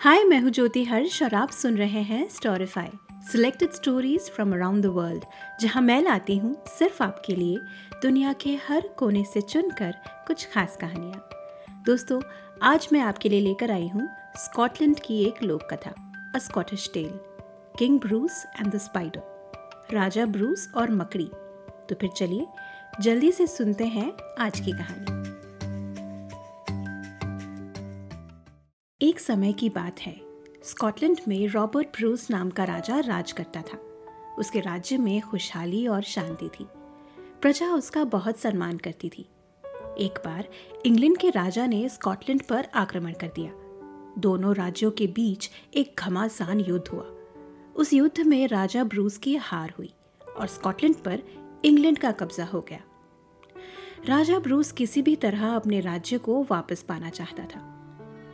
हाय मैं हूँ ज्योति हर्ष और आप सुन रहे हैं Storyfi selected stories from around the world जहाँ मैं लाती हूँ सिर्फ़ आपके लिए दुनिया के हर कोने से चुनकर कुछ खास कहानियाँ। दोस्तों, आज मैं आपके लिए लेकर आई हूँ स्कॉटलैंड की एक लोक कथा a Scottish tale king Bruce and the spider Raja Bruce और मकड़ी। तो फिर चलिए, जल्दी से सुनते हैं आज की कहानी। एक समय की बात है। स्कॉटलैंड में रॉबर्ट ब्रूस नाम का राजा राज करता था। उसके राज्य में खुशहाली और शांति थी। प्रजा उसका बहुत सम्मान करती थी। एक बार इंग्लैंड के राजा ने स्कॉटलैंड पर आक्रमण कर दिया। दोनों राज्यों के बीच एक घमासान युद्ध हुआ। उस युद्ध में राजा ब्रूस की हार हुई और स्कॉटलैंड पर इंग्लैंड का कब्जा हो गया। राजा ब्रूस किसी भी तरह अपने राज्य को वापस पाना चाहता था।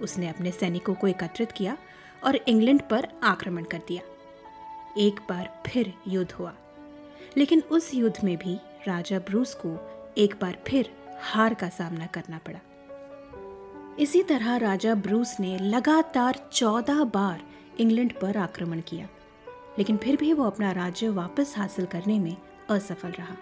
उसने अपने सैनिकों को एकत्रित किया और इंग्लैंड पर आक्रमण कर दिया। एक बार फिर युद्ध हुआ। लेकिन उस युद्ध में भी राजा ब्रूस को एक बार फिर हार का सामना करना पड़ा। इसी तरह राजा ब्रूस ने लगातार चौदह बार इंग्लैंड पर आक्रमण किया, लेकिन फिर भी वो अपना राज्य वापस हासिल करने में असफल रहा।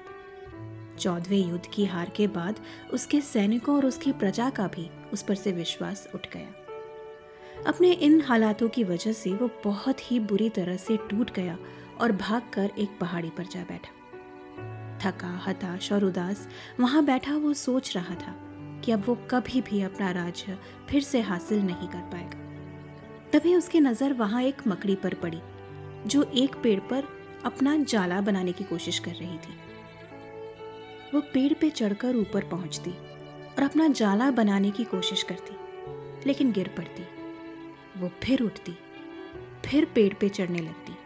चौदहवें युद्ध की हार के बाद उसके सैनिकों और उसकी प्रजा का भी उस पर से विश्वास उठ गया। अपने इन हालातों की वजह से वो बहुत ही बुरी तरह से टूट गया और भागकर एक पहाड़ी पर जा बैठा। थका, हताश और उदास वहाँ बैठा वो सोच रहा था कि अब वो कभी भी अपना राज्य फिर से हासिल नहीं कर पाएगा। तभी उसकी नज़र वहाँ एक मकड़ी पर पड़ी, जो एक पेड़ पर अपना जाला बनाने की कोशिश कर रही थी। वो पेड़ पे चढ़कर ऊपर पहुँचती और अपना जाला बनाने की कोशिश करती, लेकिन गिर पड़ती। वो फिर उठती, फिर पेड़ पे चढ़ने लगती।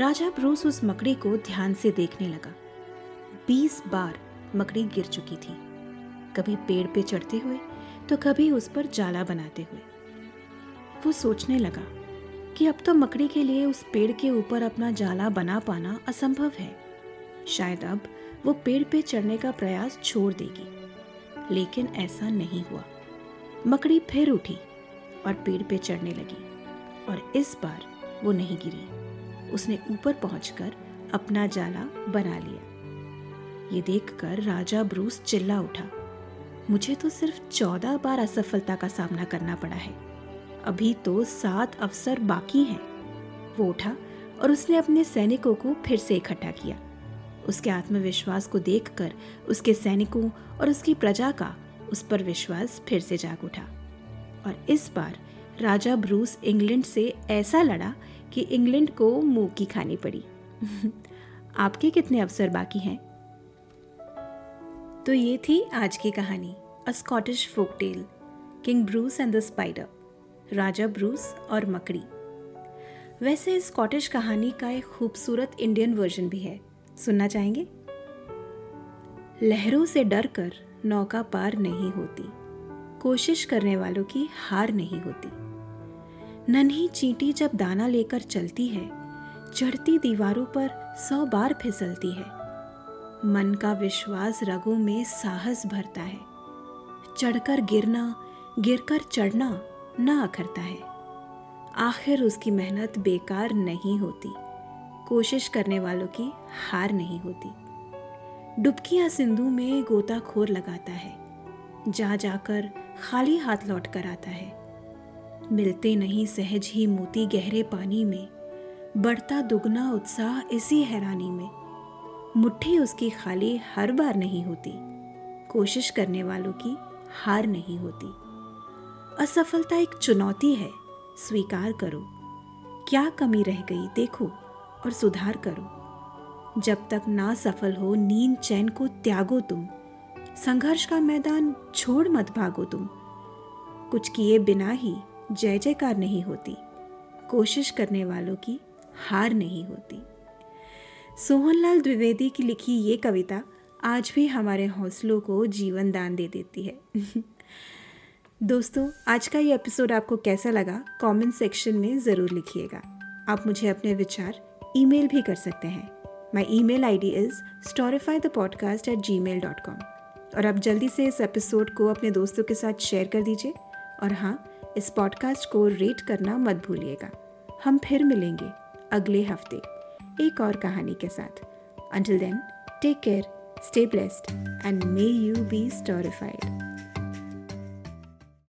राजा ब्रूस उस मकड़ी को ध्यान से देखने लगा। बीस बार मकड़ी गिर चुकी थी। कभी पेड़ पे चढ़ते हुए तो कभी उस पर जाला बनाते हुए। वो सोचने लगा कि अब तो मकड़ी के लिए उस पेड़ के ऊपर अपना जाला बना पाना असंभव है। शायद अब वो पेड़ पे चढ़ने का प्रयास छोड़ देगी। लेकिन ऐसा नहीं हुआ। मकड़ी फिर उठी और पेड़ पे चढ़ने लगी और इस बार वो नहीं गिरी। उसने ऊपर पहुंचकर अपना जाला बना लिया। ये देखकर राजा ब्रूस चिल्ला उठा। मुझे तो सिर्फ़ चौदह बार असफलता का सामना करना पड़ा है। अभी तो सात अवसर बाकी हैं। वो उठा और उसने अपने सैनिकों को फिर से इकट्ठा किया। उसके आत्मविश्वास को देखकर उसके सैनिकों और उसकी प्रजा का उस पर विश्वास फिर से जाग उठा। और इस बार राजा ब्रूस इंग्लैंड से ऐसा लड़ा कि इंग्लैंड को मुँह की खानी पड़ी। आपके कितने अवसर बाकी हैं? तो ये थी आज की कहानी a Scottish folk tale king Bruce and the spider Raja Bruce और मकड़ी। वैसे स्कॉटिश कहानी का एक खूबसूरत इंडियन वर्जन भी है। सुनना चाहेंगे? लहरों से डर कर नौका पार नहीं होती। कोशिश करने वालों की हार नहीं होती। नन्ही चींटी जब दाना लेकर चलती है, चढ़ती दीवारों पर सौ बार फिसलती है। मन का विश्वास रगों में साहस भरता है। चढ़कर गिरना, गिरकर चढ़ना ना अखरता है। आखिर उसकी मेहनत बेकार नहीं होती। कोशिश करने वालों की हार नहीं होती। डुबकियाँ सिंधु में गोताखोर लगाता है, जा जाकर खाली हाथ लौट कर आता है। मिलते नहीं सहज ही मोती गहरे पानी में, बढ़ता दुगना उत्साह इसी हैरानी में। मुट्ठी उसकी खाली हर बार नहीं होती, कोशिश करने वालों की हार नहीं होती। असफलता एक चुनौती है, स्वीकार करो। क्या कमी रह गई, देखो। और सुधार करो। जब तक ना सफल हो, नींद चैन को त्यागो तुम। संघर्ष का मैदान छोड़ मत भागो तुम। कुछ किए बिना ही जय जयकार नहीं होती। कोशिश करने वालों की हार नहीं होती। सोहनलाल द्विवेदी की लिखी ये कविता आज भी हमारे हौसलों को जीवन दान दे देती है। दोस्तों, आज का ये एपिसोड आपको कैसा लगा? कमेंट सेक्शन में ज़रूर लिखिएगा। आप मुझे अपने विचार ईमेल भी कर सकते हैं। My email I D is Storyfi the podcast at Gmail dot com और आप जल्दी से इस एपिसोड को अपने दोस्तों के साथ शेयर कर दीजिए। और हाँ इस पॉडकास्ट को रेट करना मत भूलिएगा। हम फिर मिलेंगे अगले हफ़्ते एक और कहानी के साथ। Until then take care stay blessed and may you be storified